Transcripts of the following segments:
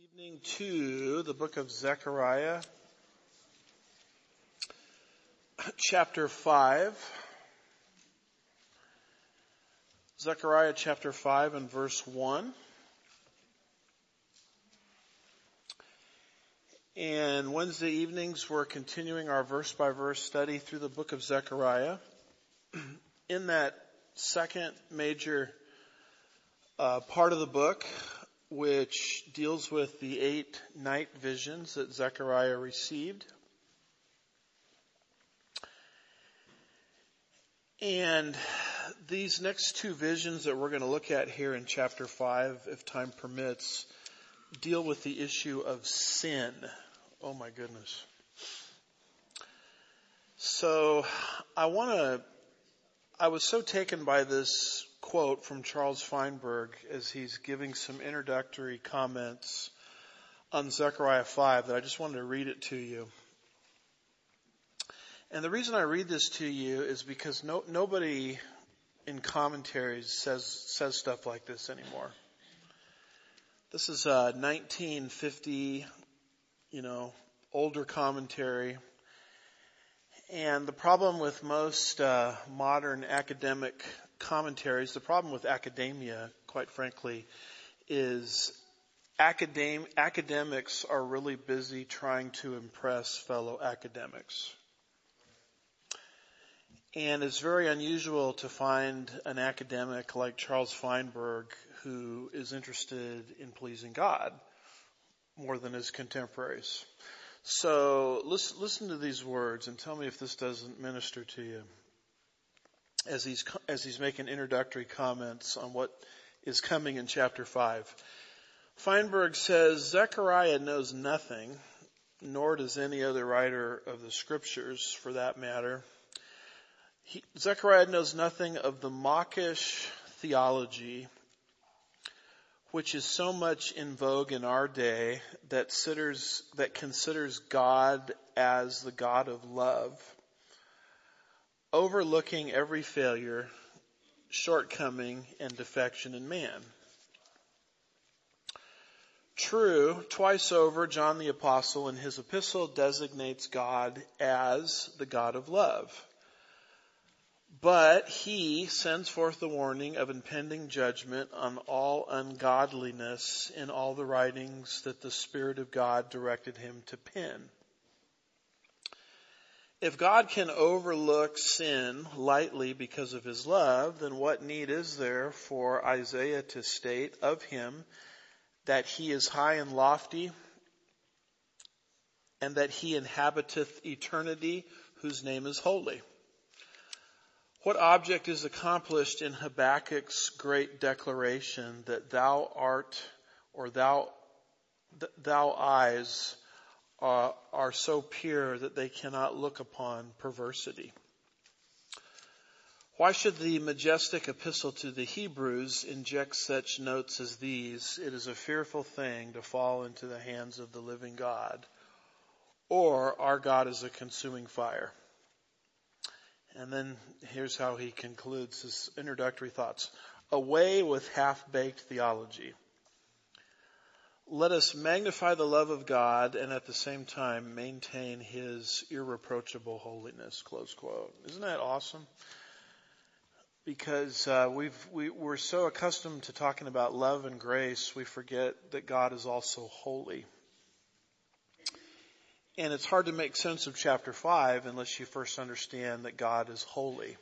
evening to the book of Zechariah, chapter 5. Zechariah chapter 5 and verse 1. And Wednesday evenings we're continuing our verse by verse study through the book of Zechariah. In that second major uh, part of the book, which deals with the eight night visions that Zechariah received. And these next two visions that we're going to look at here in chapter 5, if time permits, deal with the issue of sin. Oh my goodness. So I want to, I was so taken by this quote from Charles Feinberg as he's giving some introductory comments on Zechariah 5 that I just wanted to read it to you. And the reason I read this to you is because no, nobody in commentaries says, says stuff like this anymore. This is a 1950, you know, older commentary. And the problem with most uh, modern academic commentaries, the problem with academia, quite frankly, is academ- academics are really busy trying to impress fellow academics. And it's very unusual to find an academic like Charles Feinberg who is interested in pleasing God more than his contemporaries. So listen, listen to these words and tell me if this doesn't minister to you as he's, as he's making introductory comments on what is coming in chapter 5. Feinberg says, Zechariah knows nothing, nor does any other writer of the scriptures for that matter. He, Zechariah knows nothing of the mawkish theology which is so much in vogue in our day that, sitters, that considers God as the God of love overlooking every failure, shortcoming, and defection in man. True, twice over, John the Apostle in his epistle designates God as the God of love. But he sends forth the warning of impending judgment on all ungodliness in all the writings that the Spirit of God directed him to pen. If God can overlook sin lightly because of his love, then what need is there for Isaiah to state of him that he is high and lofty and that he inhabiteth eternity whose name is holy? What object is accomplished in Habakkuk's great declaration that thou art or thou, thou eyes uh, are so pure that they cannot look upon perversity. Why should the majestic epistle to the Hebrews inject such notes as these? It is a fearful thing to fall into the hands of the living God, or our God is a consuming fire. And then here's how he concludes his introductory thoughts. Away with half-baked theology. Let us magnify the love of God and at the same time maintain His irreproachable holiness. Close quote. Isn't that awesome? Because uh, we've we, we're so accustomed to talking about love and grace, we forget that God is also holy. And it's hard to make sense of chapter five unless you first understand that God is holy.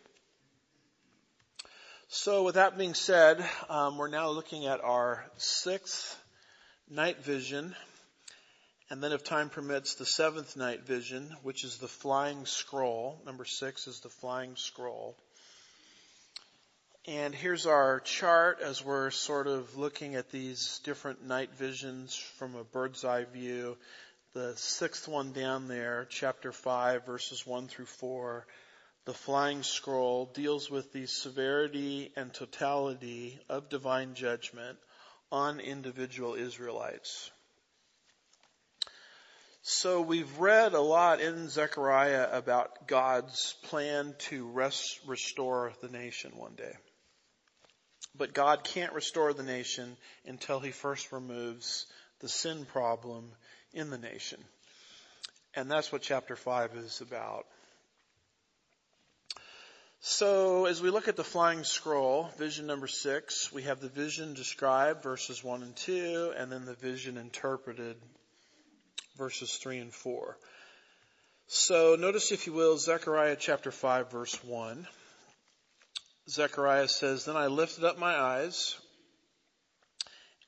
So, with that being said, um, we're now looking at our sixth night vision, and then if time permits, the seventh night vision, which is the flying scroll. Number six is the flying scroll. And here's our chart as we're sort of looking at these different night visions from a bird's eye view. The sixth one down there, chapter five, verses one through four, the flying scroll deals with the severity and totality of divine judgment on individual Israelites. So we've read a lot in Zechariah about God's plan to rest, restore the nation one day. But God can't restore the nation until he first removes the sin problem in the nation. And that's what chapter 5 is about. So as we look at the flying scroll, vision number six, we have the vision described, verses one and two, and then the vision interpreted, verses three and four. So notice if you will, Zechariah chapter five verse one. Zechariah says, Then I lifted up my eyes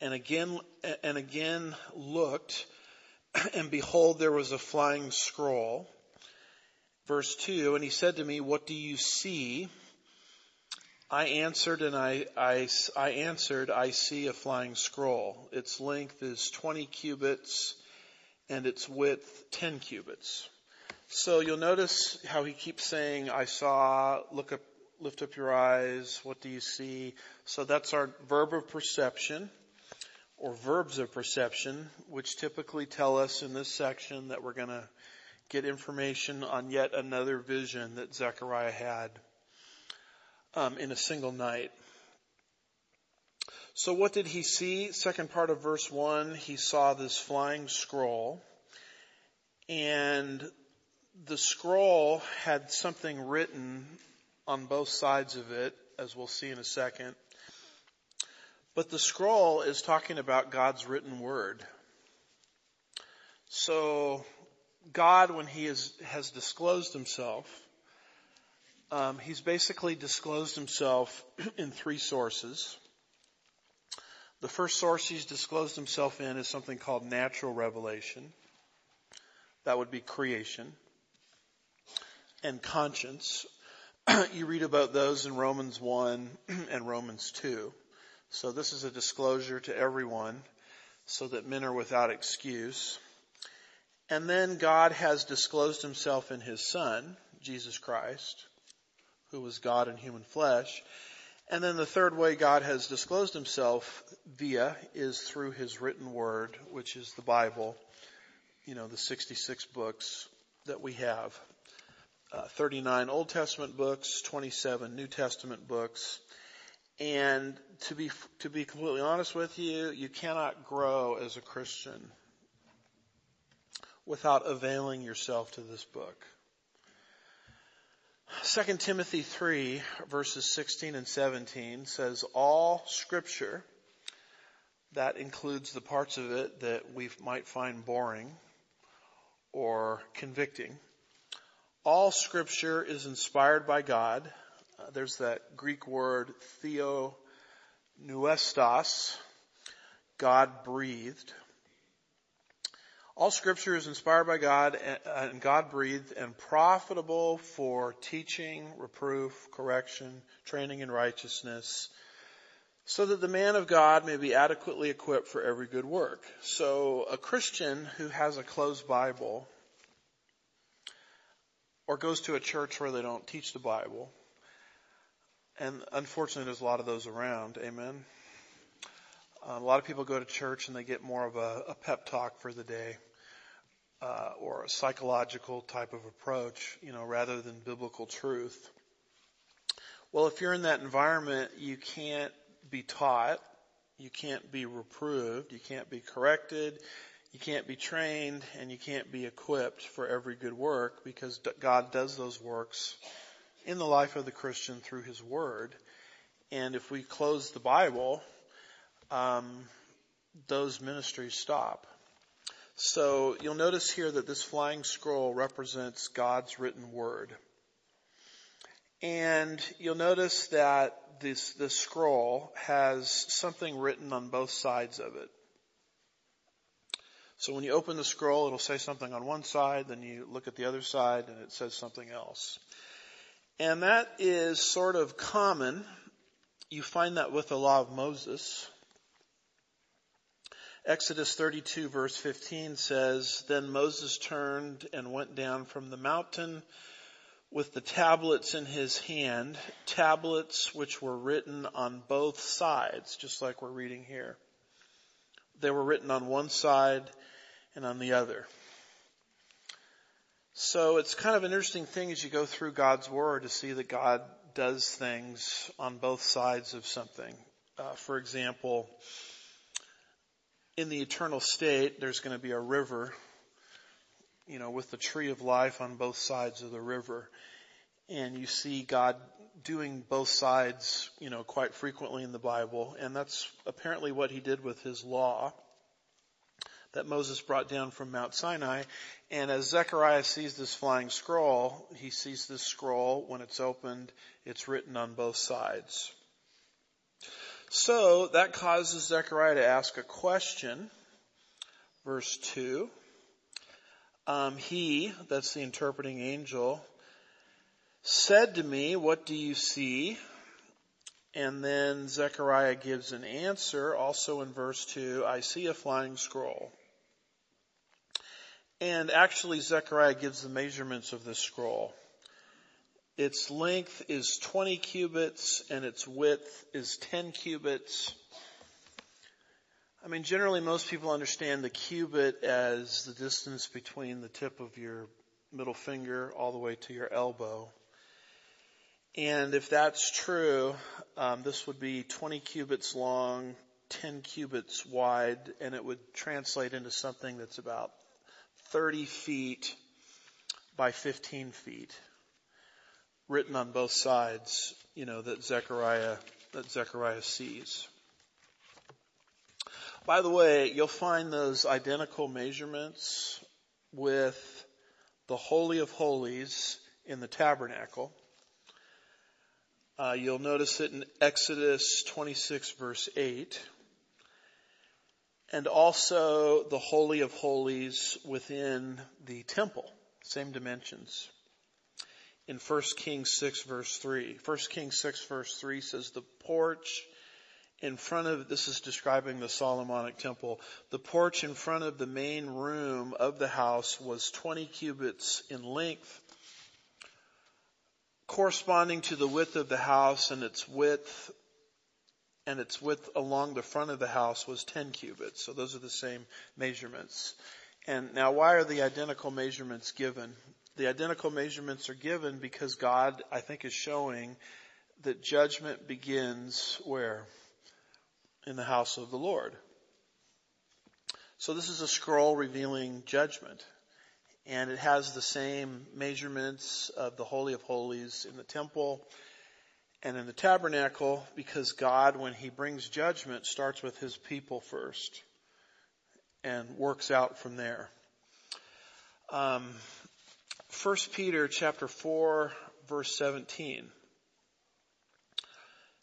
and again, and again looked and behold there was a flying scroll verse 2, and he said to me, what do you see? I answered and I, I, I answered, I see a flying scroll. Its length is 20 cubits and its width 10 cubits. So you'll notice how he keeps saying, I saw, look up, lift up your eyes, what do you see? So that's our verb of perception or verbs of perception, which typically tell us in this section that we're gonna get information on yet another vision that Zechariah had um, in a single night. So what did he see? Second part of verse one, he saw this flying scroll and the scroll had something written on both sides of it, as we'll see in a second. But the scroll is talking about God's written word. So God, when He is, has disclosed Himself, um, He's basically disclosed Himself in three sources. The first source He's disclosed Himself in is something called natural revelation. That would be creation and conscience. you read about those in Romans 1 and Romans 2. So this is a disclosure to everyone so that men are without excuse. And then God has disclosed himself in his son, Jesus Christ, who was God in human flesh. And then the third way God has disclosed himself via is through his written word, which is the Bible, you know, the 66 books that we have. Uh, 39 Old Testament books, 27 New Testament books. And to be, to be completely honest with you, you cannot grow as a Christian without availing yourself to this book. 2 Timothy 3 verses 16 and 17 says all scripture that includes the parts of it that we might find boring or convicting. All scripture is inspired by God. Uh, there's that Greek word theo nuestos, God breathed. All scripture is inspired by God uh, and God breathed and profitable for teaching, reproof, correction, training in righteousness, so that the man of God may be adequately equipped for every good work. So a Christian who has a closed Bible or goes to a church where they don't teach the Bible, and unfortunately there's a lot of those around, amen. Uh, a lot of people go to church and they get more of a, a pep talk for the day, uh, or a psychological type of approach, you know, rather than biblical truth. Well, if you're in that environment, you can't be taught, you can't be reproved, you can't be corrected, you can't be trained, and you can't be equipped for every good work because God does those works in the life of the Christian through His Word. And if we close the Bible, um, those ministries stop. So you'll notice here that this flying scroll represents God's written word. And you'll notice that this, this scroll has something written on both sides of it. So when you open the scroll, it'll say something on one side, then you look at the other side and it says something else. And that is sort of common. You find that with the law of Moses. Exodus 32 verse 15 says, Then Moses turned and went down from the mountain with the tablets in his hand, tablets which were written on both sides, just like we're reading here. They were written on one side and on the other. So it's kind of an interesting thing as you go through God's Word to see that God does things on both sides of something. Uh, for example, in the eternal state, there's going to be a river, you know, with the tree of life on both sides of the river. And you see God doing both sides, you know, quite frequently in the Bible. And that's apparently what he did with his law that Moses brought down from Mount Sinai. And as Zechariah sees this flying scroll, he sees this scroll, when it's opened, it's written on both sides. So that causes Zechariah to ask a question. Verse 2. Um, he, that's the interpreting angel, said to me, what do you see? And then Zechariah gives an answer also in verse 2, I see a flying scroll. And actually Zechariah gives the measurements of this scroll. Its length is 20 cubits and its width is 10 cubits. I mean, generally most people understand the cubit as the distance between the tip of your middle finger all the way to your elbow. And if that's true, um, this would be 20 cubits long, 10 cubits wide, and it would translate into something that's about 30 feet by 15 feet written on both sides, you know, that Zechariah, that Zechariah sees. By the way, you'll find those identical measurements with the Holy of Holies in the tabernacle. Uh, you'll notice it in Exodus 26 verse 8. And also the Holy of Holies within the temple. Same dimensions in 1 Kings 6 verse 3. 1 Kings 6 verse 3 says the porch in front of, this is describing the Solomonic temple, the porch in front of the main room of the house was 20 cubits in length, corresponding to the width of the house and its width and its width along the front of the house was 10 cubits. So those are the same measurements. And now why are the identical measurements given? The identical measurements are given because God, I think, is showing that judgment begins where? In the house of the Lord. So this is a scroll revealing judgment. And it has the same measurements of the Holy of Holies in the temple and in the tabernacle because God, when He brings judgment, starts with His people first and works out from there. Um, 1 Peter chapter 4 verse 17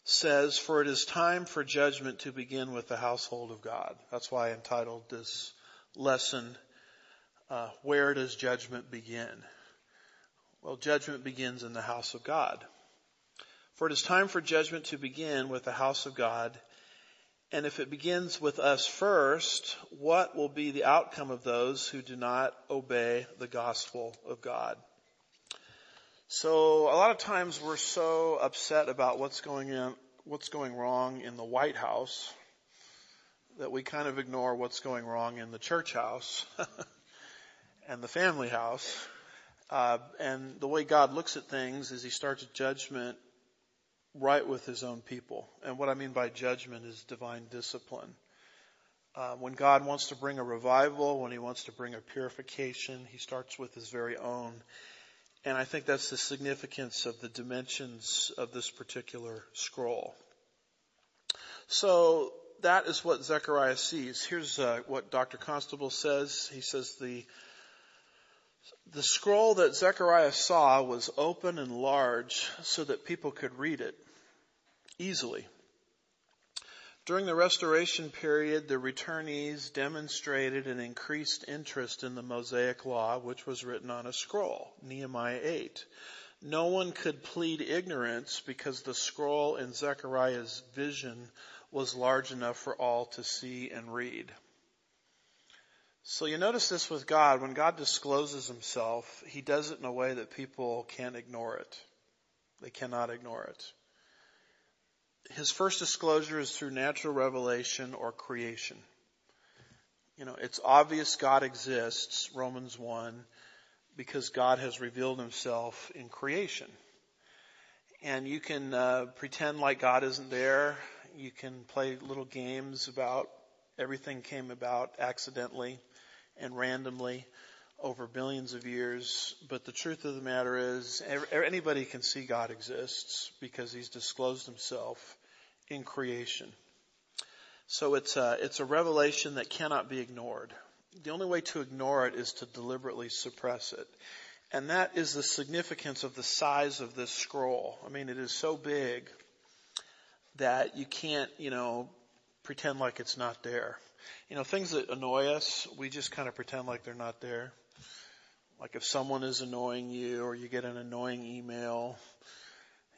says, for it is time for judgment to begin with the household of God. That's why I entitled this lesson, uh, where does judgment begin? Well, judgment begins in the house of God. For it is time for judgment to begin with the house of God and if it begins with us first, what will be the outcome of those who do not obey the gospel of God? So a lot of times we're so upset about what's going in, what's going wrong in the White House that we kind of ignore what's going wrong in the church house and the family house. Uh, and the way God looks at things is He starts judgment right with his own people. And what I mean by judgment is divine discipline. Uh, when God wants to bring a revival, when he wants to bring a purification, he starts with his very own. And I think that's the significance of the dimensions of this particular scroll. So that is what Zechariah sees. Here's uh, what Dr. Constable says. He says the the scroll that Zechariah saw was open and large so that people could read it easily. During the restoration period, the returnees demonstrated an increased interest in the Mosaic law, which was written on a scroll, Nehemiah 8. No one could plead ignorance because the scroll in Zechariah's vision was large enough for all to see and read. So you notice this with God. When God discloses himself, he does it in a way that people can't ignore it. They cannot ignore it. His first disclosure is through natural revelation or creation. You know, it's obvious God exists, Romans 1, because God has revealed himself in creation. And you can uh, pretend like God isn't there. You can play little games about Everything came about accidentally and randomly over billions of years. But the truth of the matter is anybody can see God exists because he's disclosed himself in creation. So it's a, it's a revelation that cannot be ignored. The only way to ignore it is to deliberately suppress it. And that is the significance of the size of this scroll. I mean, it is so big that you can't, you know, pretend like it's not there. You know, things that annoy us, we just kind of pretend like they're not there. Like if someone is annoying you or you get an annoying email,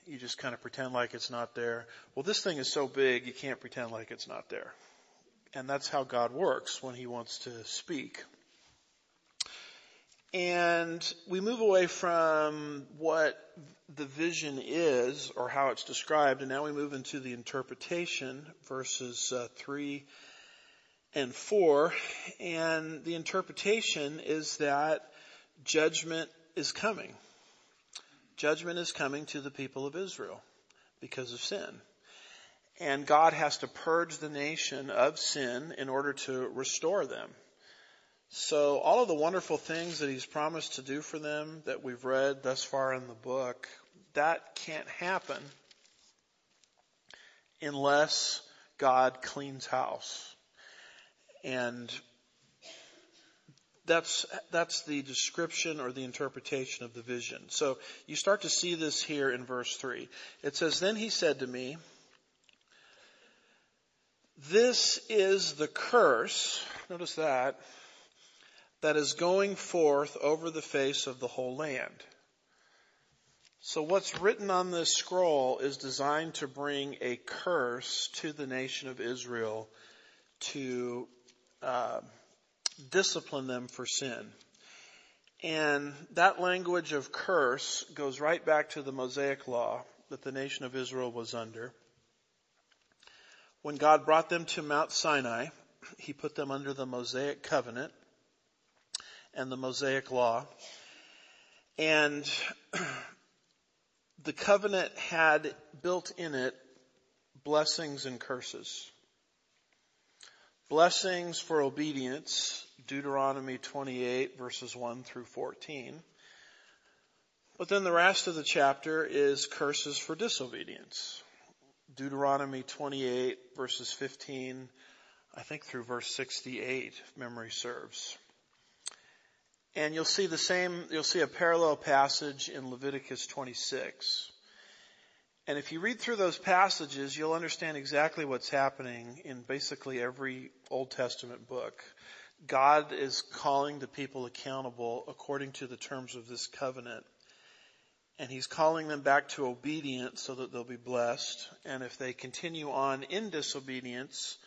you just kind of pretend like it's not there. Well, this thing is so big, you can't pretend like it's not there. And that's how God works when He wants to speak. And we move away from what the vision is or how it's described, and now we move into the interpretation, verses uh, 3 and 4. And the interpretation is that judgment is coming. Judgment is coming to the people of Israel because of sin. And God has to purge the nation of sin in order to restore them. So all of the wonderful things that he's promised to do for them that we've read thus far in the book, that can't happen unless God cleans house. And that's, that's the description or the interpretation of the vision. So you start to see this here in verse 3. It says, Then he said to me, This is the curse, notice that, that is going forth over the face of the whole land. So what's written on this scroll is designed to bring a curse to the nation of Israel to uh, discipline them for sin. And that language of curse goes right back to the Mosaic law that the nation of Israel was under. When God brought them to Mount Sinai, He put them under the Mosaic covenant and the Mosaic law. And the covenant had built in it blessings and curses. Blessings for obedience, Deuteronomy 28 verses 1 through 14. But then the rest of the chapter is curses for disobedience. Deuteronomy 28 verses 15, I think through verse 68, if memory serves. And you'll see the same, you'll see a parallel passage in Leviticus 26. And if you read through those passages, you'll understand exactly what's happening in basically every Old Testament book. God is calling the people accountable according to the terms of this covenant. And He's calling them back to obedience so that they'll be blessed. And if they continue on in disobedience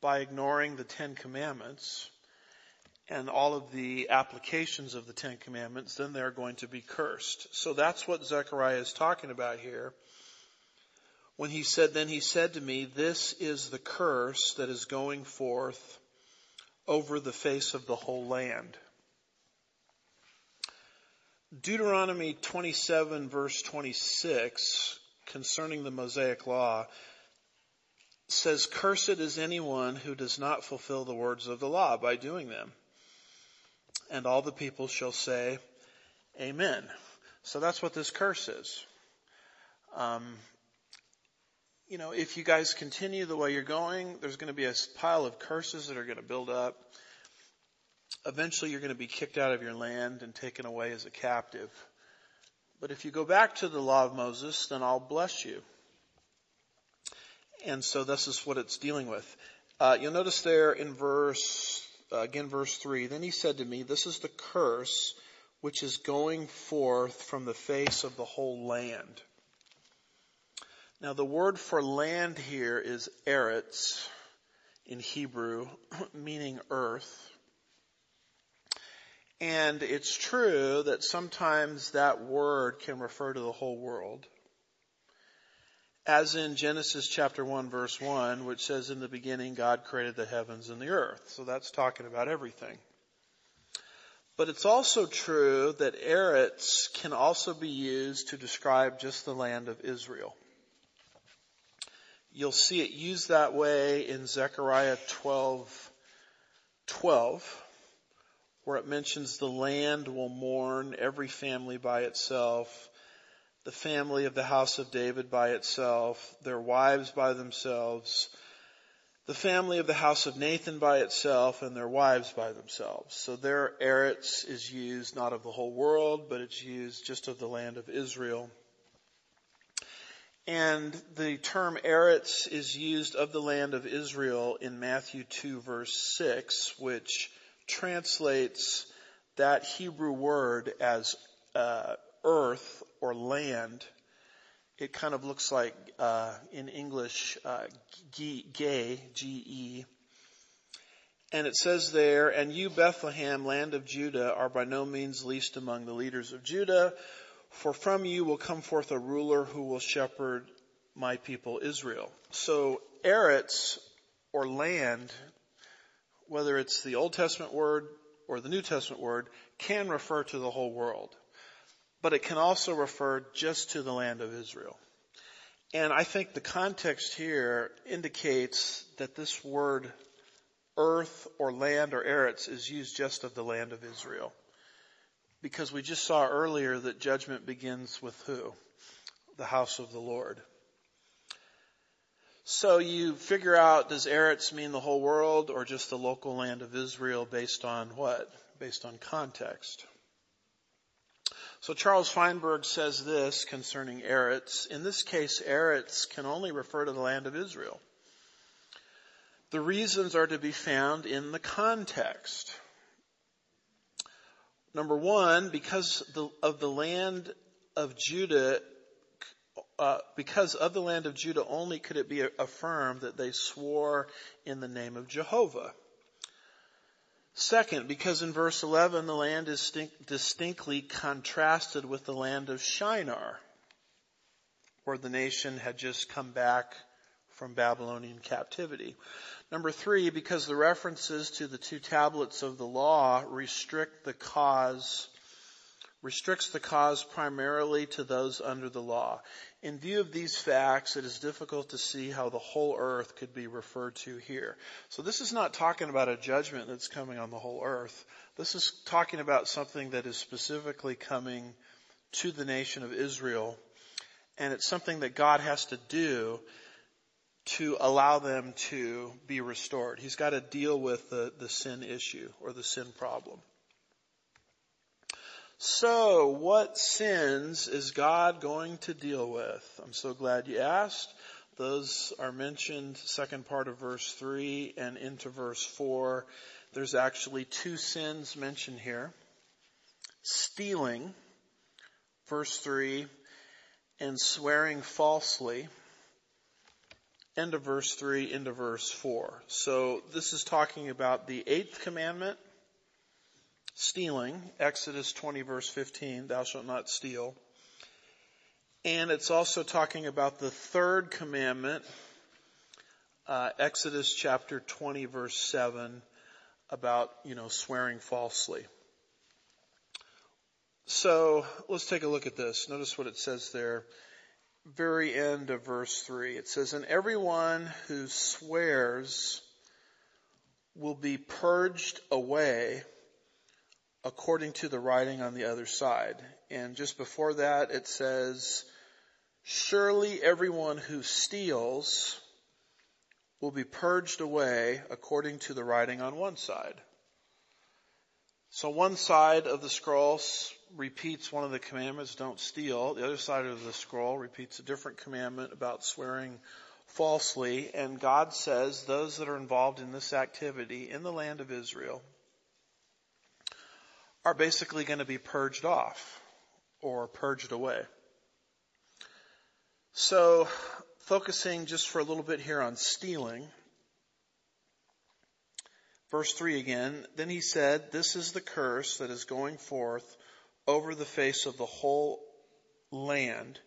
by ignoring the Ten Commandments, and all of the applications of the Ten Commandments, then they're going to be cursed. So that's what Zechariah is talking about here. When he said, then he said to me, this is the curse that is going forth over the face of the whole land. Deuteronomy 27 verse 26 concerning the Mosaic law says, cursed is anyone who does not fulfill the words of the law by doing them and all the people shall say, Amen. So that's what this curse is. Um, you know, if you guys continue the way you're going, there's going to be a pile of curses that are going to build up. Eventually you're going to be kicked out of your land and taken away as a captive. But if you go back to the law of Moses, then I'll bless you. And so this is what it's dealing with. Uh, you'll notice there in verse uh, again verse 3, then he said to me, this is the curse which is going forth from the face of the whole land. Now the word for land here is eretz in Hebrew, meaning earth. And it's true that sometimes that word can refer to the whole world as in Genesis chapter 1 verse 1, which says in the beginning God created the heavens and the earth. So that's talking about everything. But it's also true that Eretz can also be used to describe just the land of Israel. You'll see it used that way in Zechariah 12, 12, where it mentions the land will mourn every family by itself, the family of the house of David by itself, their wives by themselves, the family of the house of Nathan by itself, and their wives by themselves. So there, Eretz is used not of the whole world, but it's used just of the land of Israel. And the term Eretz is used of the land of Israel in Matthew 2 verse 6, which translates that Hebrew word as uh, earth or land. It kind of looks like uh, in English uh, gay, G-E. And it says there, and you Bethlehem, land of Judah, are by no means least among the leaders of Judah, for from you will come forth a ruler who will shepherd my people Israel. So Eretz or land, whether it's the Old Testament word or the New Testament word, can refer to the whole world. But it can also refer just to the land of Israel. And I think the context here indicates that this word earth or land or Eretz is used just of the land of Israel. Because we just saw earlier that judgment begins with who? The house of the Lord. So you figure out, does Eretz mean the whole world or just the local land of Israel based on what? Based on context. So Charles Feinberg says this concerning Eretz. In this case, Eretz can only refer to the land of Israel. The reasons are to be found in the context. Number one, because of the land of Judah, uh, because of the land of Judah only could it be affirmed that they swore in the name of Jehovah. Second, because in verse 11 the land is distinctly contrasted with the land of Shinar, where the nation had just come back from Babylonian captivity. Number three, because the references to the two tablets of the law restrict the cause, restricts the cause primarily to those under the law. In view of these facts, it is difficult to see how the whole earth could be referred to here. So this is not talking about a judgment that's coming on the whole earth. This is talking about something that is specifically coming to the nation of Israel. And it's something that God has to do to allow them to be restored. He's got to deal with the, the sin issue or the sin problem. So, what sins is God going to deal with? I'm so glad you asked. Those are mentioned second part of verse 3 and into verse 4. There's actually two sins mentioned here. Stealing, verse 3, and swearing falsely, end of verse 3 into verse 4. So this is talking about the eighth commandment stealing, Exodus 20 verse 15, thou shalt not steal. And it's also talking about the third commandment, uh, Exodus chapter 20 verse 7, about, you know, swearing falsely. So let's take a look at this. Notice what it says there. Very end of verse 3. It says, And everyone who swears will be purged away according to the writing on the other side. And just before that, it says, surely everyone who steals will be purged away according to the writing on one side. So one side of the scroll repeats one of the commandments, don't steal. The other side of the scroll repeats a different commandment about swearing falsely. And God says those that are involved in this activity in the land of Israel, are basically going to be purged off or purged away. So focusing just for a little bit here on stealing. Verse 3 again, then he said, this is the curse that is going forth over the face of the whole land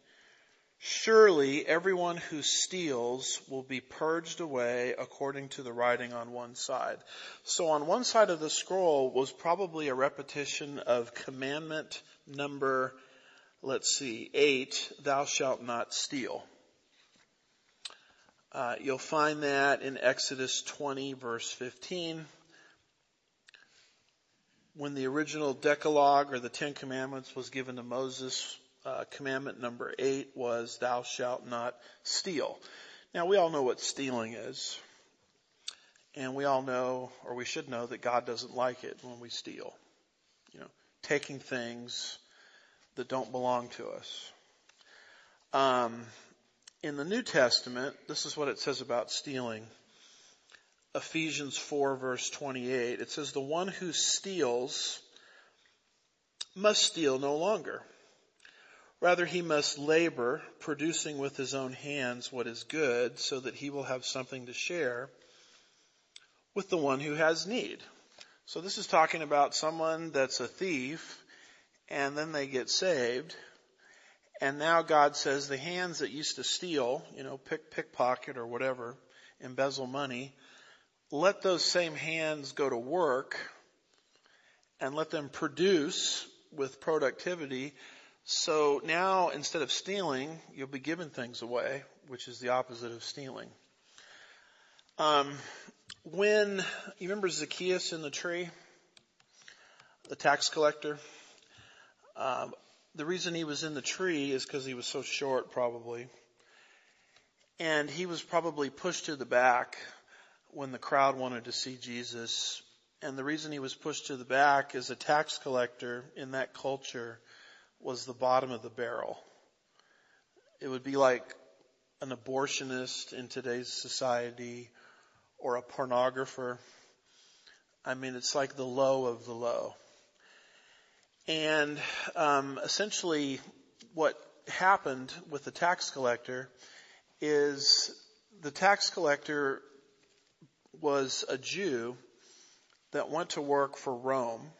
Surely everyone who steals will be purged away according to the writing on one side. So on one side of the scroll was probably a repetition of commandment number, let's see, eight, thou shalt not steal. Uh, you'll find that in Exodus 20 verse 15. When the original Decalogue or the Ten Commandments was given to Moses, uh, commandment number eight was thou shalt not steal. Now we all know what stealing is. And we all know, or we should know, that God doesn't like it when we steal. You know, taking things that don't belong to us. Um, in the New Testament, this is what it says about stealing. Ephesians 4 verse 28. It says, the one who steals must steal no longer. Rather, he must labor, producing with his own hands what is good, so that he will have something to share with the one who has need. So this is talking about someone that's a thief, and then they get saved, and now God says the hands that used to steal, you know, pick, pickpocket or whatever, embezzle money, let those same hands go to work and let them produce with productivity. So now instead of stealing, you'll be giving things away, which is the opposite of stealing. Um, when you remember Zacchaeus in the tree, the tax collector. Um, the reason he was in the tree is because he was so short, probably. And he was probably pushed to the back when the crowd wanted to see Jesus. And the reason he was pushed to the back is a tax collector in that culture was the bottom of the barrel. It would be like an abortionist in today's society or a pornographer. I mean, it's like the low of the low. And um, essentially, what happened with the tax collector is the tax collector was a Jew that went to work for Rome.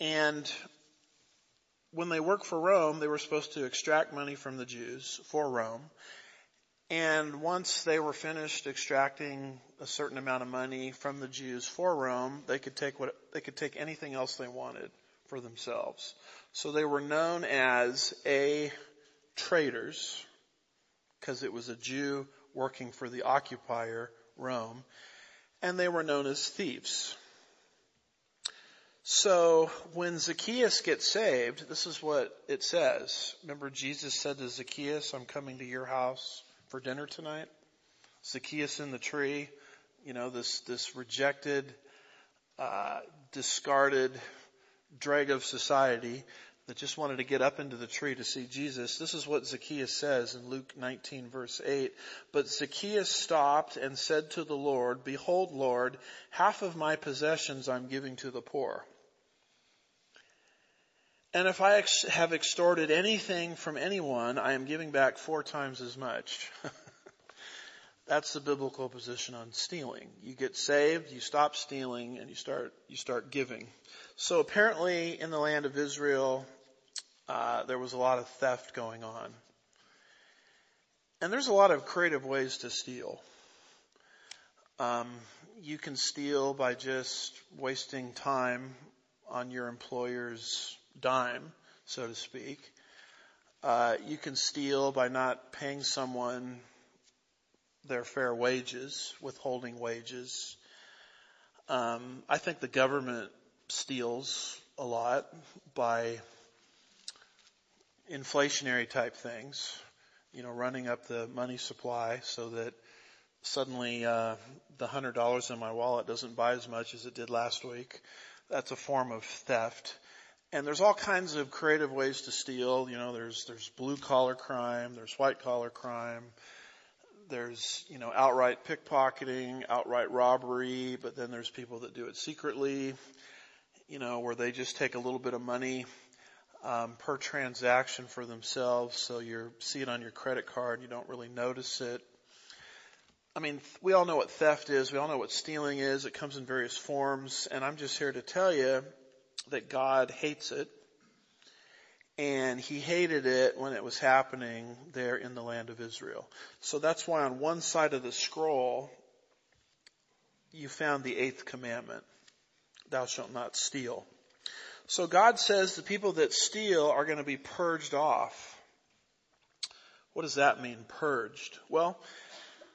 And when they worked for Rome, they were supposed to extract money from the Jews for Rome. And once they were finished extracting a certain amount of money from the Jews for Rome, they could take what, they could take anything else they wanted for themselves. So they were known as A, traitors because it was a Jew working for the occupier, Rome, and they were known as thieves. So when Zacchaeus gets saved, this is what it says. Remember Jesus said to Zacchaeus, I'm coming to your house for dinner tonight? Zacchaeus in the tree, you know, this, this rejected, uh, discarded drag of society that just wanted to get up into the tree to see Jesus. This is what Zacchaeus says in Luke 19 verse 8. But Zacchaeus stopped and said to the Lord, Behold, Lord, half of my possessions I'm giving to the poor. And if I ex- have extorted anything from anyone, I am giving back four times as much. That's the biblical position on stealing. You get saved, you stop stealing, and you start, you start giving. So apparently in the land of Israel, uh, there was a lot of theft going on. And there's a lot of creative ways to steal. Um, you can steal by just wasting time on your employer's dime, so to speak. Uh, you can steal by not paying someone their fair wages, withholding wages. Um, I think the government steals a lot by inflationary type things, you know, running up the money supply so that suddenly uh, the hundred dollars in my wallet doesn't buy as much as it did last week. That's a form of theft. And there's all kinds of creative ways to steal. You know, there's there's blue collar crime, there's white collar crime, there's, you know, outright pickpocketing, outright robbery, but then there's people that do it secretly you know, where they just take a little bit of money um, per transaction for themselves, so you see it on your credit card, you don't really notice it. I mean, we all know what theft is. We all know what stealing is. It comes in various forms, and I'm just here to tell you that God hates it. And he hated it when it was happening there in the land of Israel. So that's why on one side of the scroll, you found the eighth commandment thou shalt not steal. So God says the people that steal are going to be purged off. What does that mean, purged? Well,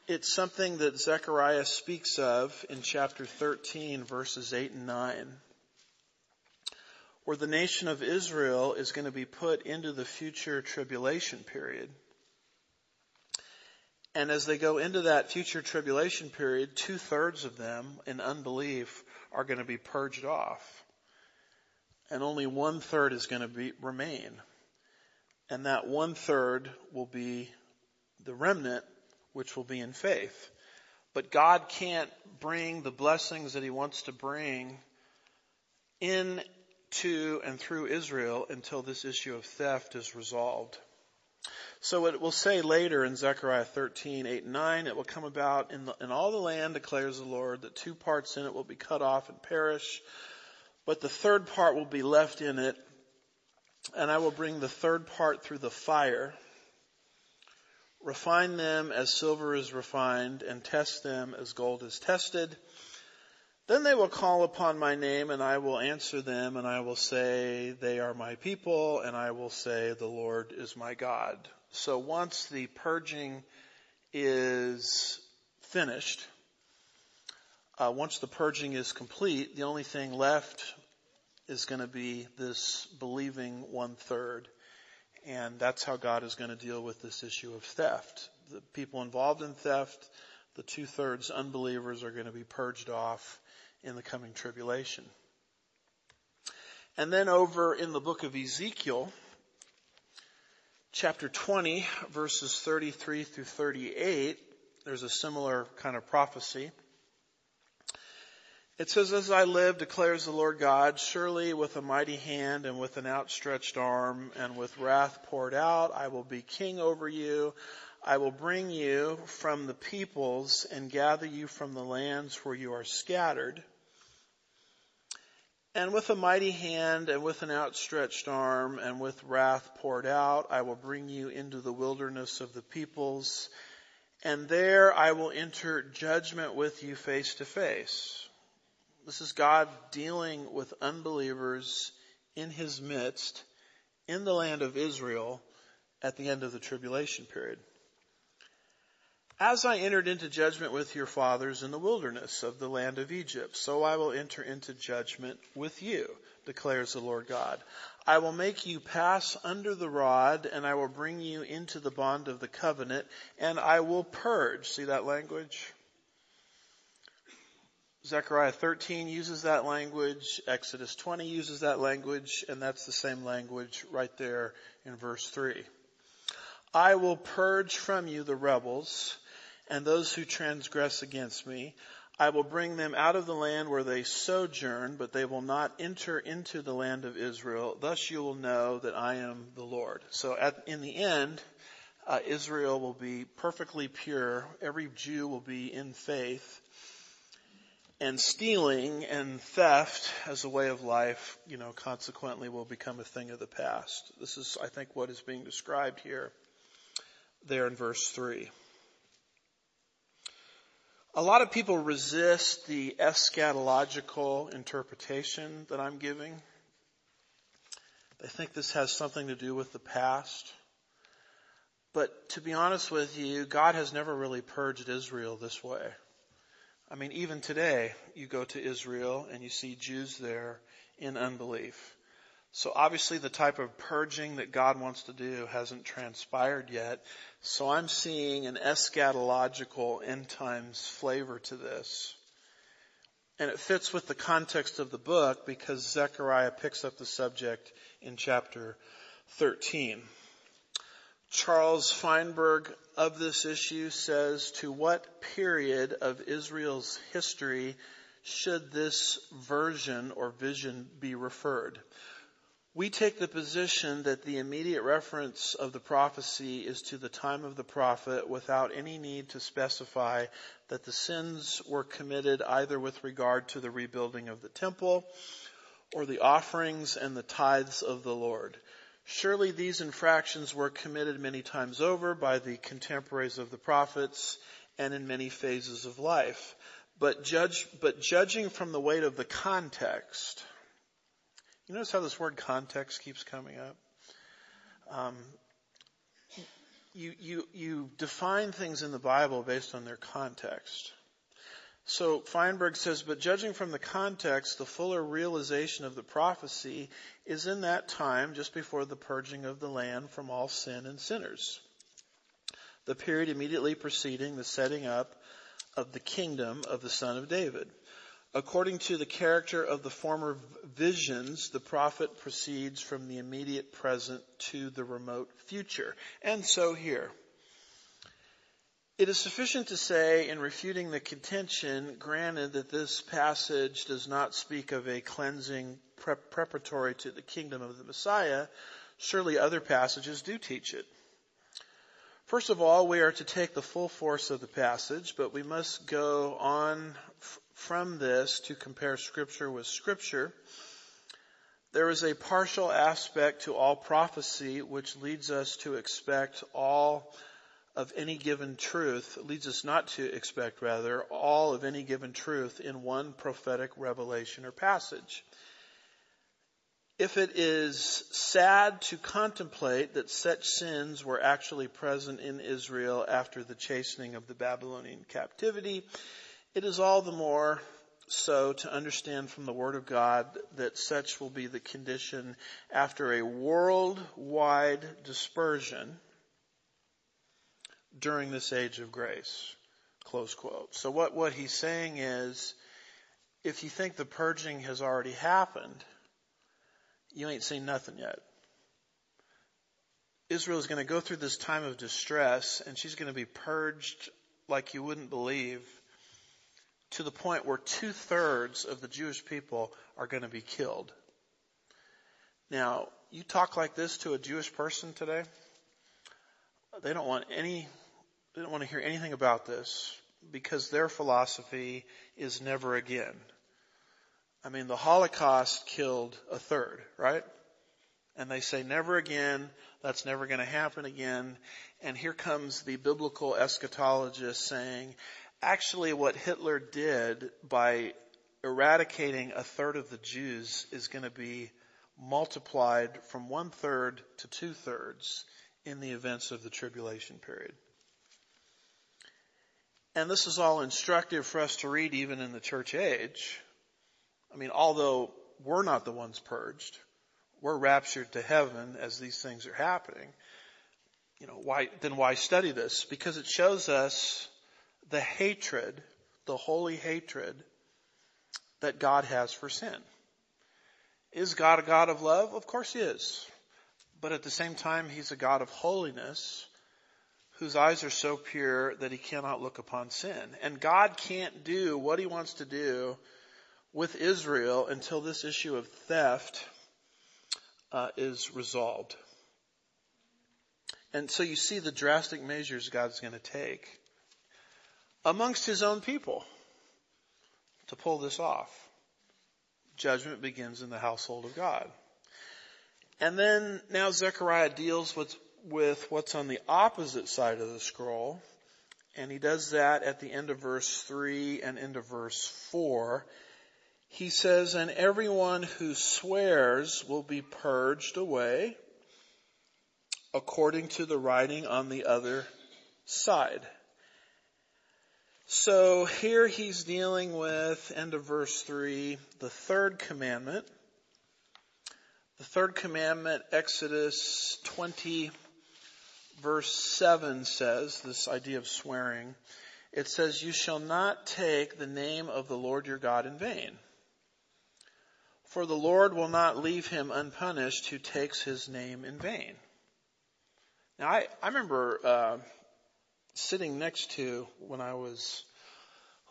it's something that Zechariah speaks of in chapter 13 verses 8 and 9 where the nation of Israel is going to be put into the future tribulation period. And as they go into that future tribulation period, two thirds of them in unbelief are going to be purged off. And only one third is going to be, remain. And that one third will be the remnant, which will be in faith. But God can't bring the blessings that He wants to bring in to and through Israel until this issue of theft is resolved. So it will say later in Zechariah 13, 8 and 9, it will come about in, the, in all the land, declares the Lord, that two parts in it will be cut off and perish, but the third part will be left in it, and I will bring the third part through the fire, refine them as silver is refined, and test them as gold is tested. Then they will call upon my name and I will answer them and I will say they are my people and I will say the Lord is my God. So once the purging is finished, uh, once the purging is complete, the only thing left is going to be this believing one third. And that's how God is going to deal with this issue of theft. The people involved in theft, the two thirds unbelievers are going to be purged off in the coming tribulation. And then over in the book of Ezekiel, chapter 20, verses 33 through 38, there's a similar kind of prophecy. It says, As I live, declares the Lord God, surely with a mighty hand and with an outstretched arm and with wrath poured out, I will be king over you. I will bring you from the peoples and gather you from the lands where you are scattered and with a mighty hand and with an outstretched arm and with wrath poured out, I will bring you into the wilderness of the peoples, and there I will enter judgment with you face to face. This is God dealing with unbelievers in his midst in the land of Israel at the end of the tribulation period as I entered into judgment with your fathers in the wilderness of the land of Egypt, so I will enter into judgment with you, declares the Lord God. I will make you pass under the rod, and I will bring you into the bond of the covenant, and I will purge. See that language? Zechariah 13 uses that language, Exodus 20 uses that language, and that's the same language right there in verse 3. I will purge from you the rebels, and those who transgress against me. I will bring them out of the land where they sojourn, but they will not enter into the land of Israel. Thus you will know that I am the Lord. So at, in the end, uh, Israel will be perfectly pure. Every Jew will be in faith. And stealing and theft as a way of life, you know, consequently will become a thing of the past. This is, I think, what is being described here, there in verse 3. A lot of people resist the eschatological interpretation that I'm giving. They think this has something to do with the past. But to be honest with you, God has never really purged Israel this way. I mean, even today, you go to Israel and you see Jews there in unbelief. So obviously the type of purging that God wants to do hasn't transpired yet. So I'm seeing an eschatological end times flavor to this. And it fits with the context of the book because Zechariah picks up the subject in chapter 13. Charles Feinberg of this issue says, to what period of Israel's history should this version or vision be referred? We take the position that the immediate reference of the prophecy is to the time of the prophet without any need to specify that the sins were committed either with regard to the rebuilding of the temple or the offerings and the tithes of the Lord. Surely these infractions were committed many times over by the contemporaries of the prophets and in many phases of life. But judge, but judging from the weight of the context, you notice how this word context keeps coming up? Um, you, you, you define things in the Bible based on their context. So Feinberg says, but judging from the context, the fuller realization of the prophecy is in that time just before the purging of the land from all sin and sinners. The period immediately preceding the setting up of the kingdom of the son of David. According to the character of the former visions, the prophet proceeds from the immediate present to the remote future. And so here. It is sufficient to say in refuting the contention, granted that this passage does not speak of a cleansing preparatory to the kingdom of the Messiah, surely other passages do teach it. First of all, we are to take the full force of the passage, but we must go on from this to compare scripture with scripture. There is a partial aspect to all prophecy which leads us to expect all of any given truth, leads us not to expect rather, all of any given truth in one prophetic revelation or passage. If it is sad to contemplate that such sins were actually present in Israel after the chastening of the Babylonian captivity, it is all the more so to understand from the Word of God that such will be the condition after a worldwide dispersion during this age of grace. Close quote. So what, what he's saying is, if you think the purging has already happened, you ain't seen nothing yet. Israel is going to go through this time of distress and she's going to be purged like you wouldn't believe to the point where two thirds of the Jewish people are going to be killed. Now, you talk like this to a Jewish person today, they don't want any, don't want to hear anything about this because their philosophy is never again. I mean, the Holocaust killed a third, right? And they say never again, that's never going to happen again. And here comes the biblical eschatologist saying, actually what Hitler did by eradicating a third of the Jews is going to be multiplied from one third to two thirds in the events of the tribulation period. And this is all instructive for us to read even in the church age. I mean, although we're not the ones purged, we're raptured to heaven as these things are happening. You know, why, then why study this? Because it shows us the hatred, the holy hatred that God has for sin. Is God a God of love? Of course he is. But at the same time, he's a God of holiness whose eyes are so pure that he cannot look upon sin. And God can't do what he wants to do with Israel until this issue of theft uh, is resolved. And so you see the drastic measures God's going to take amongst his own people to pull this off. Judgment begins in the household of God. And then now Zechariah deals with, with what's on the opposite side of the scroll. And he does that at the end of verse 3 and end of verse 4. He says, and everyone who swears will be purged away according to the writing on the other side. So here he's dealing with, end of verse 3, the third commandment. The third commandment, Exodus 20 verse 7 says, this idea of swearing, it says, you shall not take the name of the Lord your God in vain. For the Lord will not leave him unpunished who takes his name in vain. Now I, I remember, uh, sitting next to when I was,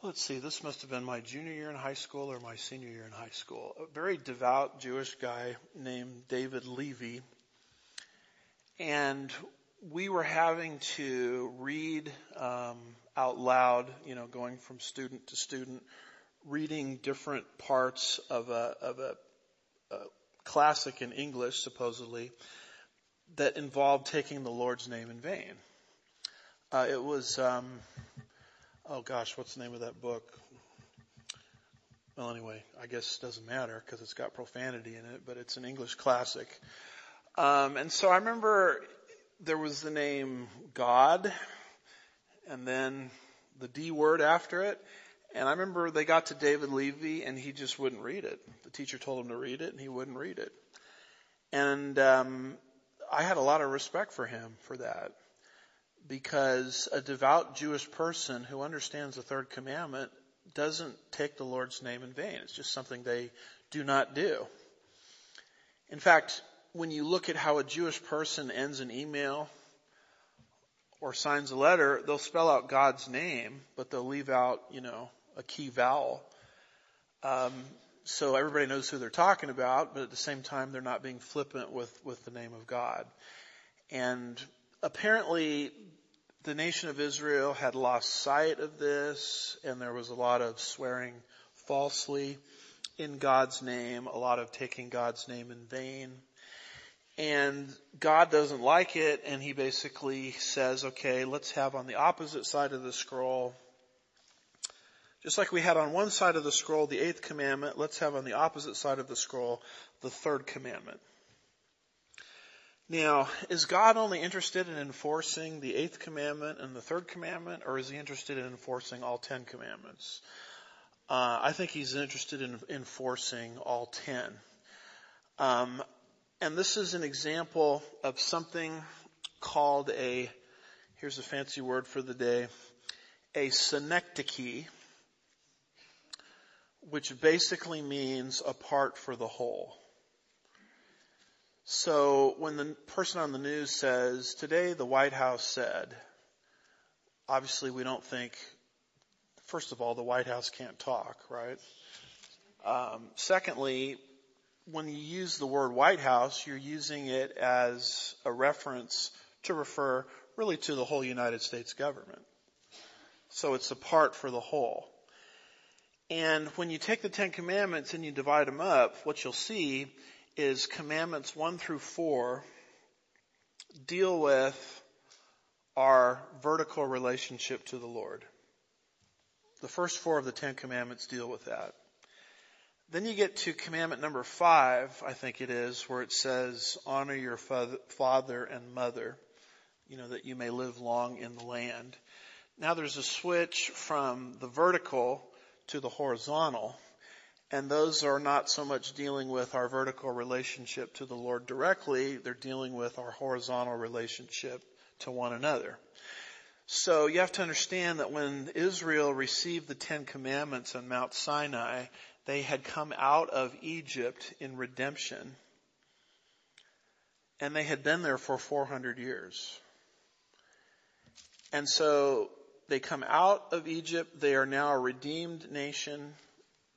let's see, this must have been my junior year in high school or my senior year in high school. A very devout Jewish guy named David Levy. And we were having to read um, out loud, you know, going from student to student, reading different parts of a, of a, a classic in English, supposedly, that involved taking the Lord's name in vain. Uh, it was, um, oh gosh, what's the name of that book? Well, anyway, I guess it doesn't matter because it's got profanity in it, but it's an English classic. Um, and so I remember there was the name God and then the D word after it. And I remember they got to David Levy and he just wouldn't read it. The teacher told him to read it and he wouldn't read it. And um, I had a lot of respect for him for that because a devout Jewish person who understands the third commandment doesn't take the Lord's name in vain. It's just something they do not do. In fact, when you look at how a Jewish person ends an email or signs a letter, they'll spell out God's name, but they'll leave out, you know, a key vowel. Um, so everybody knows who they're talking about, but at the same time, they're not being flippant with, with the name of God. And apparently, the nation of Israel had lost sight of this, and there was a lot of swearing falsely in God's name, a lot of taking God's name in vain. And God doesn't like it, and he basically says, okay, let's have on the opposite side of the scroll just like we had on one side of the scroll the eighth commandment, let's have on the opposite side of the scroll the third commandment. Now, is God only interested in enforcing the eighth commandment and the third commandment, or is he interested in enforcing all ten commandments? Uh, I think he's interested in enforcing all ten. Um, and this is an example of something called a, here's a fancy word for the day, a synecdoche, which basically means a part for the whole. So when the person on the news says, today the White House said, obviously we don't think, first of all, the White House can't talk, right? Um, secondly, when you use the word White House, you're using it as a reference to refer really to the whole United States government. So it's a part for the whole. And when you take the Ten Commandments and you divide them up, what you'll see is commandments one through four deal with our vertical relationship to the Lord. The first four of the Ten Commandments deal with that. Then you get to commandment number five, I think it is, where it says, honor your father and mother, you know, that you may live long in the land. Now there's a switch from the vertical to the horizontal. And those are not so much dealing with our vertical relationship to the Lord directly, they're dealing with our horizontal relationship to one another. So you have to understand that when Israel received the Ten Commandments on Mount Sinai, they had come out of Egypt in redemption. And they had been there for 400 years. And so they come out of Egypt. They are now a redeemed nation.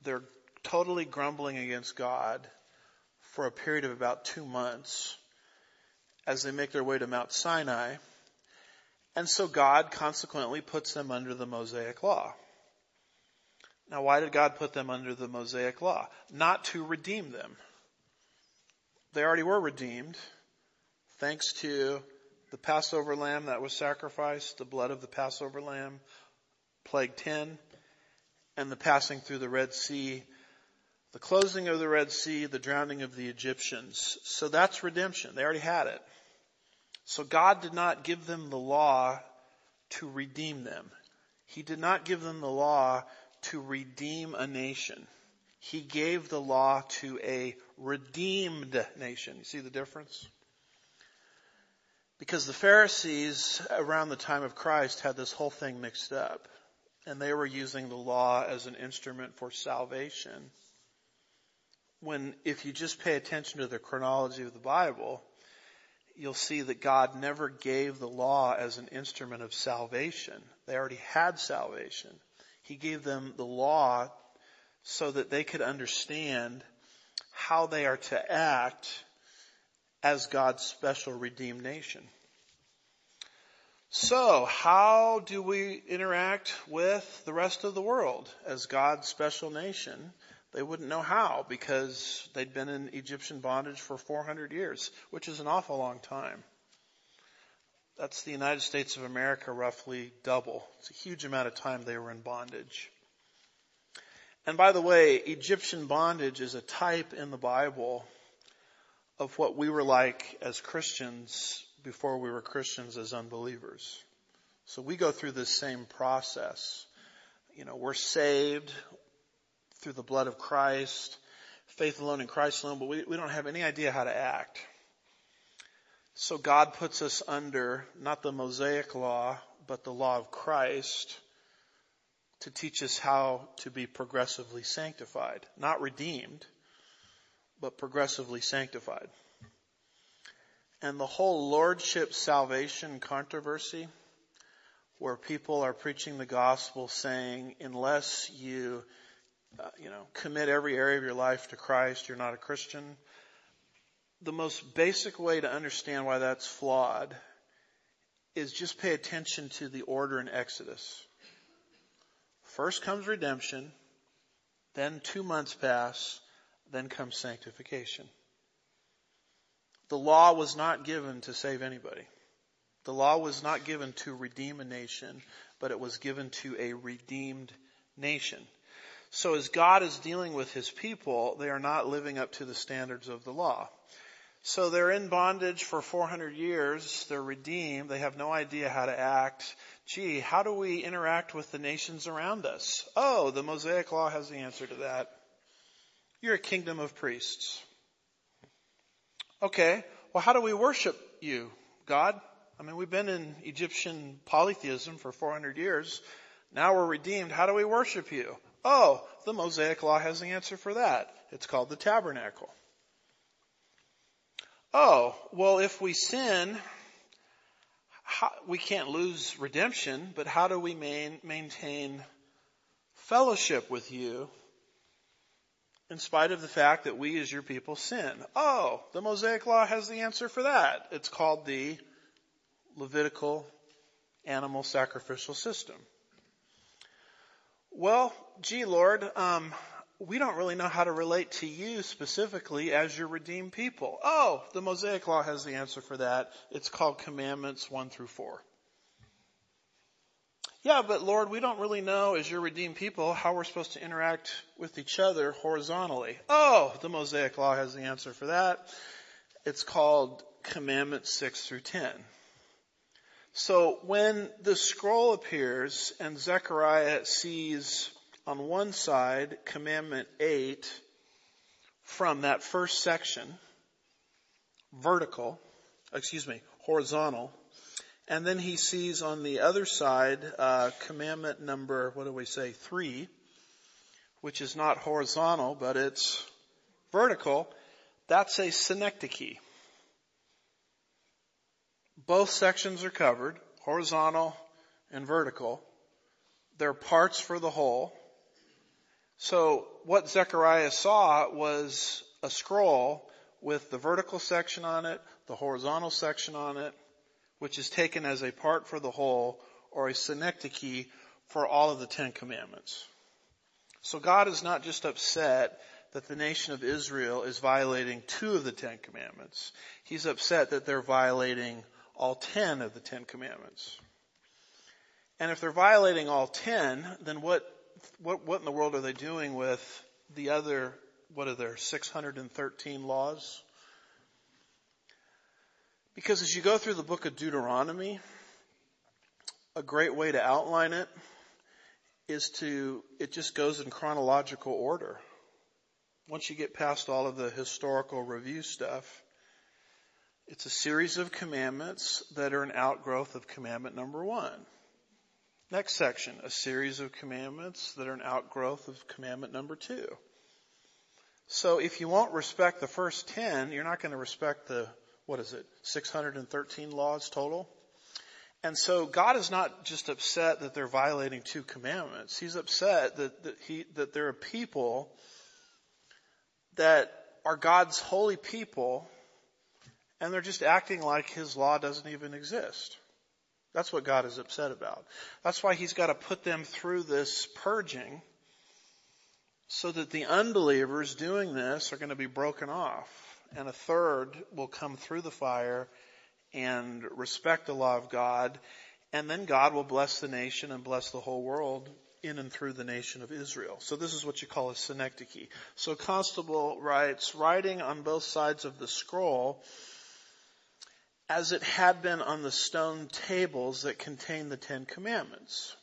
They're totally grumbling against God for a period of about two months as they make their way to Mount Sinai. And so God consequently puts them under the Mosaic law. Now why did God put them under the Mosaic law? Not to redeem them. They already were redeemed thanks to the Passover lamb that was sacrificed, the blood of the Passover lamb, plague 10, and the passing through the Red Sea, the closing of the Red Sea, the drowning of the Egyptians. So that's redemption. They already had it. So God did not give them the law to redeem them. He did not give them the law to redeem a nation. He gave the law to a redeemed nation. You see the difference? Because the Pharisees around the time of Christ had this whole thing mixed up. And they were using the law as an instrument for salvation. When, if you just pay attention to the chronology of the Bible, you'll see that God never gave the law as an instrument of salvation. They already had salvation. He gave them the law so that they could understand how they are to act as God's special redeemed nation. So, how do we interact with the rest of the world as God's special nation? They wouldn't know how because they'd been in Egyptian bondage for 400 years, which is an awful long time. That's the United States of America roughly double. It's a huge amount of time they were in bondage. And by the way, Egyptian bondage is a type in the Bible of what we were like as Christians before we were Christians as unbelievers. So we go through this same process. You know, we're saved through the blood of Christ, faith alone in Christ alone, but we, we don't have any idea how to act. So God puts us under not the Mosaic law, but the law of Christ to teach us how to be progressively sanctified. Not redeemed, but progressively sanctified. And the whole lordship salvation controversy, where people are preaching the gospel saying, unless you, uh, you know, commit every area of your life to Christ, you're not a Christian. The most basic way to understand why that's flawed is just pay attention to the order in Exodus. First comes redemption, then two months pass, then comes sanctification. The law was not given to save anybody. The law was not given to redeem a nation, but it was given to a redeemed nation. So as God is dealing with his people, they are not living up to the standards of the law. So they're in bondage for 400 years. They're redeemed. They have no idea how to act. Gee, how do we interact with the nations around us? Oh, the Mosaic Law has the answer to that. You're a kingdom of priests. Okay, well how do we worship you, God? I mean, we've been in Egyptian polytheism for 400 years. Now we're redeemed. How do we worship you? Oh, the Mosaic Law has the answer for that. It's called the tabernacle. Oh, well if we sin, how, we can't lose redemption, but how do we main, maintain fellowship with you in spite of the fact that we as your people sin? Oh, the Mosaic Law has the answer for that. It's called the Levitical animal sacrificial system. Well, gee, Lord, um, we don't really know how to relate to you specifically as your redeemed people. Oh, the Mosaic Law has the answer for that. It's called Commandments 1 through 4. Yeah, but Lord, we don't really know as your redeemed people how we're supposed to interact with each other horizontally. Oh, the Mosaic Law has the answer for that. It's called Commandments 6 through 10. So when the scroll appears and Zechariah sees on one side commandment 8 from that first section, vertical, excuse me, horizontal, and then he sees on the other side uh, commandment number, what do we say, 3, which is not horizontal, but it's vertical. That's a synecdoche. Both sections are covered, horizontal and vertical. They're parts for the whole. So what Zechariah saw was a scroll with the vertical section on it, the horizontal section on it, which is taken as a part for the whole or a synecdoche for all of the Ten Commandments. So God is not just upset that the nation of Israel is violating two of the Ten Commandments. He's upset that they're violating all ten of the Ten Commandments. And if they're violating all ten, then what what, what in the world are they doing with the other, what are there, 613 laws? Because as you go through the book of Deuteronomy, a great way to outline it is to, it just goes in chronological order. Once you get past all of the historical review stuff, it's a series of commandments that are an outgrowth of commandment number one. Next section, a series of commandments that are an outgrowth of commandment number two. So if you won't respect the first 10, you're not going to respect the, what is it, 613 laws total? And so God is not just upset that they're violating two commandments. He's upset that, that he, that there are people that are God's holy people and they're just acting like His law doesn't even exist. That's what God is upset about. That's why He's got to put them through this purging so that the unbelievers doing this are going to be broken off and a third will come through the fire and respect the law of God and then God will bless the nation and bless the whole world in and through the nation of Israel. So this is what you call a synecdoche. So Constable writes, writing on both sides of the scroll as it had been on the stone tables that contained the Ten Commandments.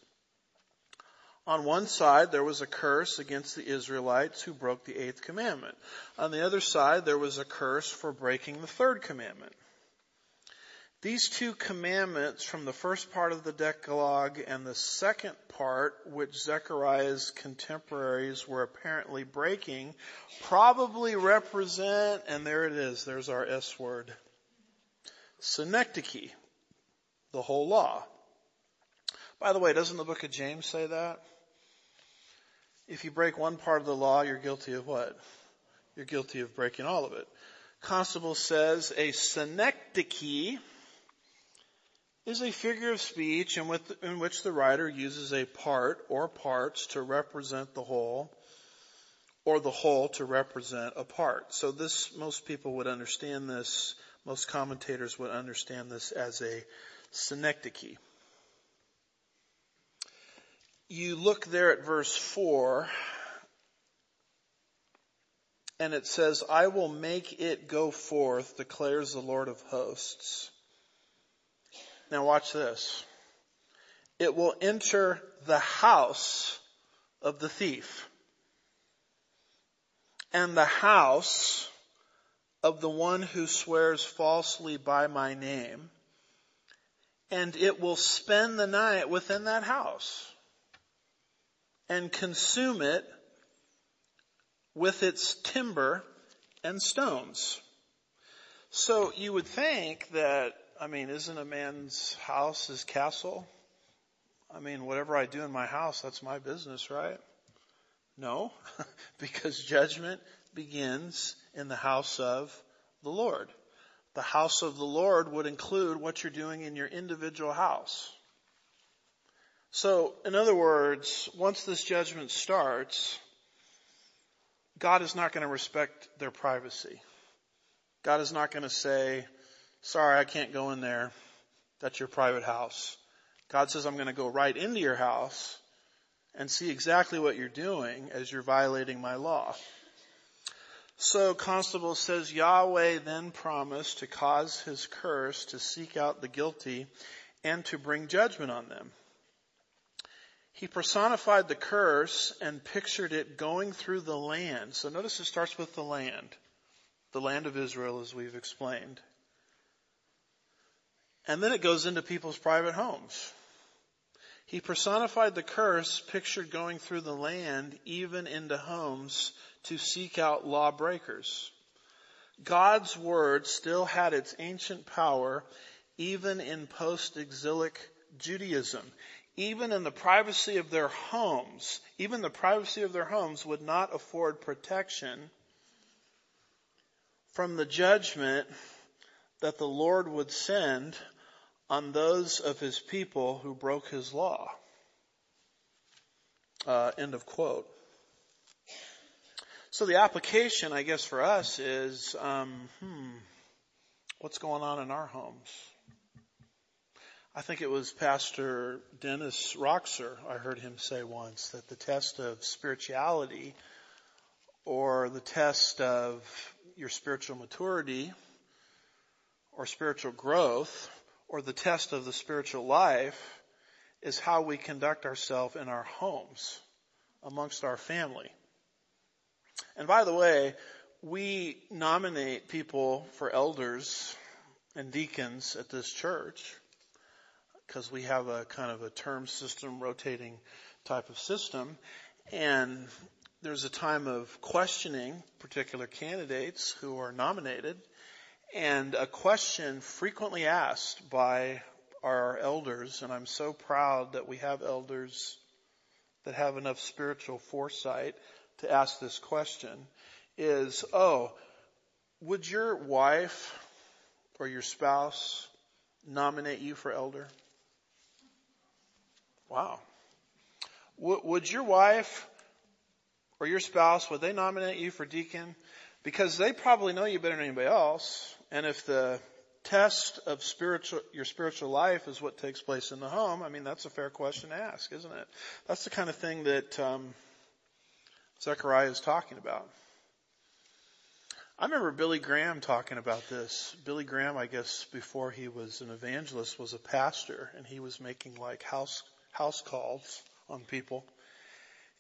On one side, there was a curse against the Israelites who broke the eighth commandment. On the other side, there was a curse for breaking the third commandment. These two commandments from the first part of the Decalogue and the second part, which Zechariah's contemporaries were apparently breaking, probably represent, and there it is, there's our S word, synecdoche, the whole law. By the way, doesn't the book of James say that? If you break one part of the law, you're guilty of what? You're guilty of breaking all of it. Constable says a synecdoche is a figure of speech in, with, in which the writer uses a part or parts to represent the whole or the whole to represent a part. So this, most people would understand this, most commentators would understand this as a synecdoche. You look there at verse 4, and it says, I will make it go forth, declares the Lord of hosts. Now watch this. It will enter the house of the thief and the house of the one who swears falsely by my name, and it will spend the night within that house and consume it with its timber and stones. So you would think that I mean, isn't a man's house his castle? I mean, whatever I do in my house, that's my business, right? No, because judgment begins in the house of the Lord. The house of the Lord would include what you're doing in your individual house. So, in other words, once this judgment starts, God is not going to respect their privacy. God is not going to say, sorry, I can't go in there. That's your private house. God says, I'm going to go right into your house and see exactly what you're doing as you're violating my law. So Constable says Yahweh then promised to cause his curse to seek out the guilty and to bring judgment on them. He personified the curse and pictured it going through the land. So notice it starts with the land. The land of Israel as we've explained. And then it goes into people's private homes. He personified the curse pictured going through the land, even into homes, to seek out lawbreakers. God's word still had its ancient power even in post-exilic Judaism. Even in the privacy of their homes, even the privacy of their homes would not afford protection from the judgment that the Lord would send on those of his people who broke his law. Uh, end of quote. So the application, I guess, for us is, um, hmm, what's going on in our homes? I think it was Pastor Dennis Rokser, I heard him say once, that the test of spirituality or the test of your spiritual maturity or spiritual growth or the test of the spiritual life is how we conduct ourselves in our homes amongst our family. And by the way, we nominate people for elders and deacons at this church because we have a kind of a term system, rotating type of system. And there's a time of questioning particular candidates who are nominated and a question frequently asked by our elders, and I'm so proud that we have elders that have enough spiritual foresight to ask this question is, oh, would your wife or your spouse nominate you for elder? Wow. would your wife or your spouse, would they nominate you for deacon? Because they probably know you better than anybody else. And if the test of spiritual, your spiritual life is what takes place in the home, I mean, that's a fair question to ask, isn't it? That's the kind of thing that, um, Zechariah is talking about. I remember Billy Graham talking about this. Billy Graham, I guess, before he was an evangelist, was a pastor, and he was making like house house calls on people.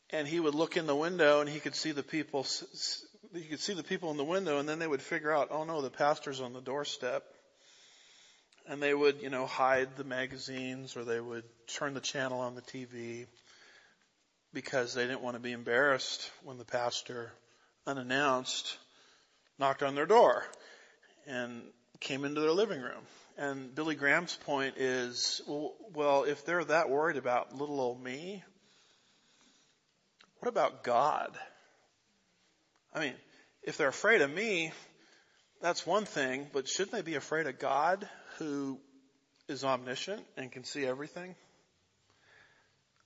And he would look in the window, and he could see the people. He could see the people in the window, and then they would figure out, oh no, the pastor's on the doorstep. And they would, you know, hide the magazines, or they would turn the channel on the TV because they didn't want to be embarrassed when the pastor, unannounced, knocked on their door and came into their living room. And Billy Graham's point is, well, well, if they're that worried about little old me, what about God? I mean, if they're afraid of me, that's one thing, but shouldn't they be afraid of God who is omniscient and can see everything?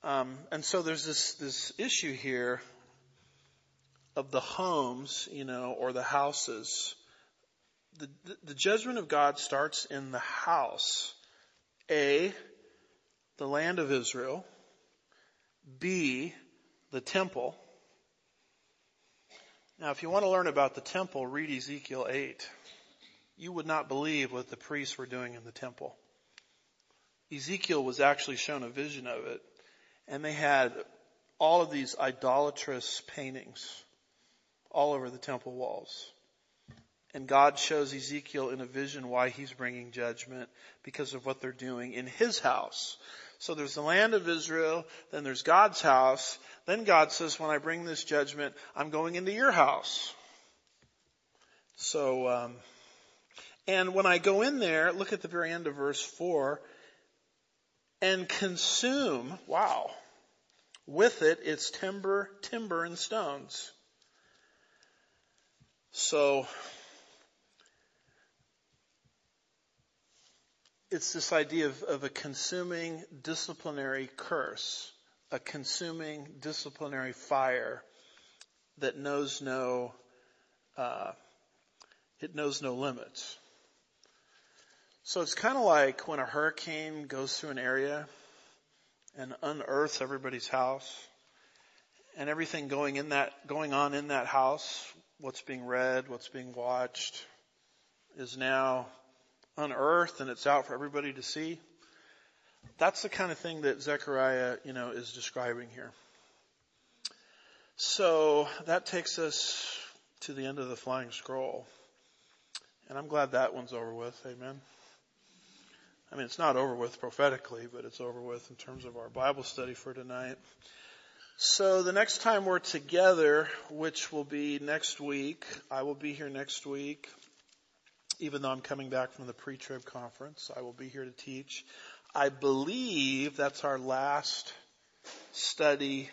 Um, and so there's this this issue here of the homes, you know, or the houses. The, the, the judgment of God starts in the house. A, the land of Israel. B, the temple. Now, if you want to learn about the temple, read Ezekiel 8. You would not believe what the priests were doing in the temple. Ezekiel was actually shown a vision of it, and they had all of these idolatrous paintings all over the temple walls. And God shows Ezekiel in a vision why he's bringing judgment because of what they're doing in his house. So there's the land of Israel, then there's God's house. Then God says, when I bring this judgment, I'm going into your house. So, um, and when I go in there, look at the very end of verse 4, and consume, wow, with it its timber, timber and stones. So, it's this idea of, of, a consuming disciplinary curse, a consuming disciplinary fire that knows no, uh, it knows no limits. So it's kind of like when a hurricane goes through an area and unearths everybody's house and everything going in that, going on in that house what's being read, what's being watched is now unearthed and it's out for everybody to see. That's the kind of thing that Zechariah, you know, is describing here. So that takes us to the end of the flying scroll. And I'm glad that one's over with. Amen. I mean, it's not over with prophetically, but it's over with in terms of our Bible study for tonight. So the next time we're together, which will be next week, I will be here next week. Even though I'm coming back from the pre-trib conference, I will be here to teach. I believe that's our last study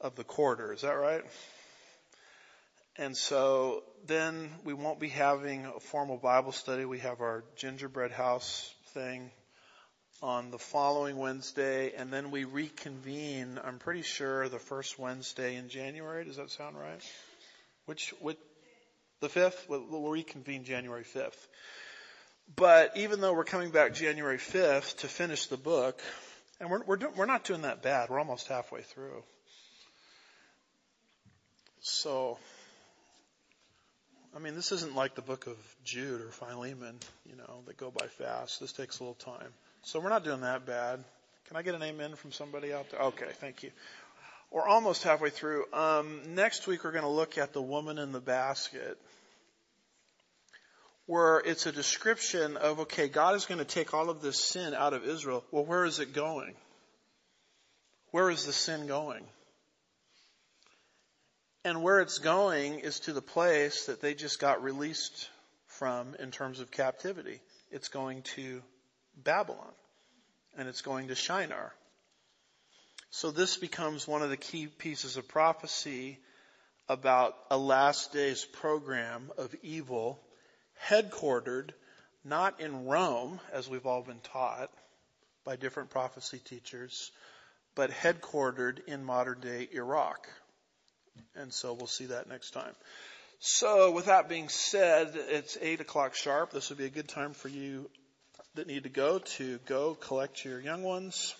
of the quarter. Is that right? And so then we won't be having a formal Bible study. We have our gingerbread house thing on the following Wednesday, and then we reconvene, I'm pretty sure, the first Wednesday in January. Does that sound right? Which, which the 5th? We'll, we'll reconvene January 5th. But even though we're coming back January 5th to finish the book, and we're, we're, do, we're not doing that bad. We're almost halfway through. So, I mean, this isn't like the book of Jude or Philemon, you know, that go by fast. This takes a little time. So we're not doing that bad. Can I get an amen from somebody out there? Okay, thank you. We're almost halfway through. Um, next week we're going to look at the woman in the basket, where it's a description of okay, God is going to take all of this sin out of Israel. Well, where is it going? Where is the sin going? And where it's going is to the place that they just got released from in terms of captivity. It's going to Babylon. And it's going to Shinar. So this becomes one of the key pieces of prophecy about a last days program of evil headquartered not in Rome, as we've all been taught by different prophecy teachers, but headquartered in modern day Iraq. And so we'll see that next time. So with that being said, it's eight o'clock sharp. This would be a good time for you that need to go to go collect your young ones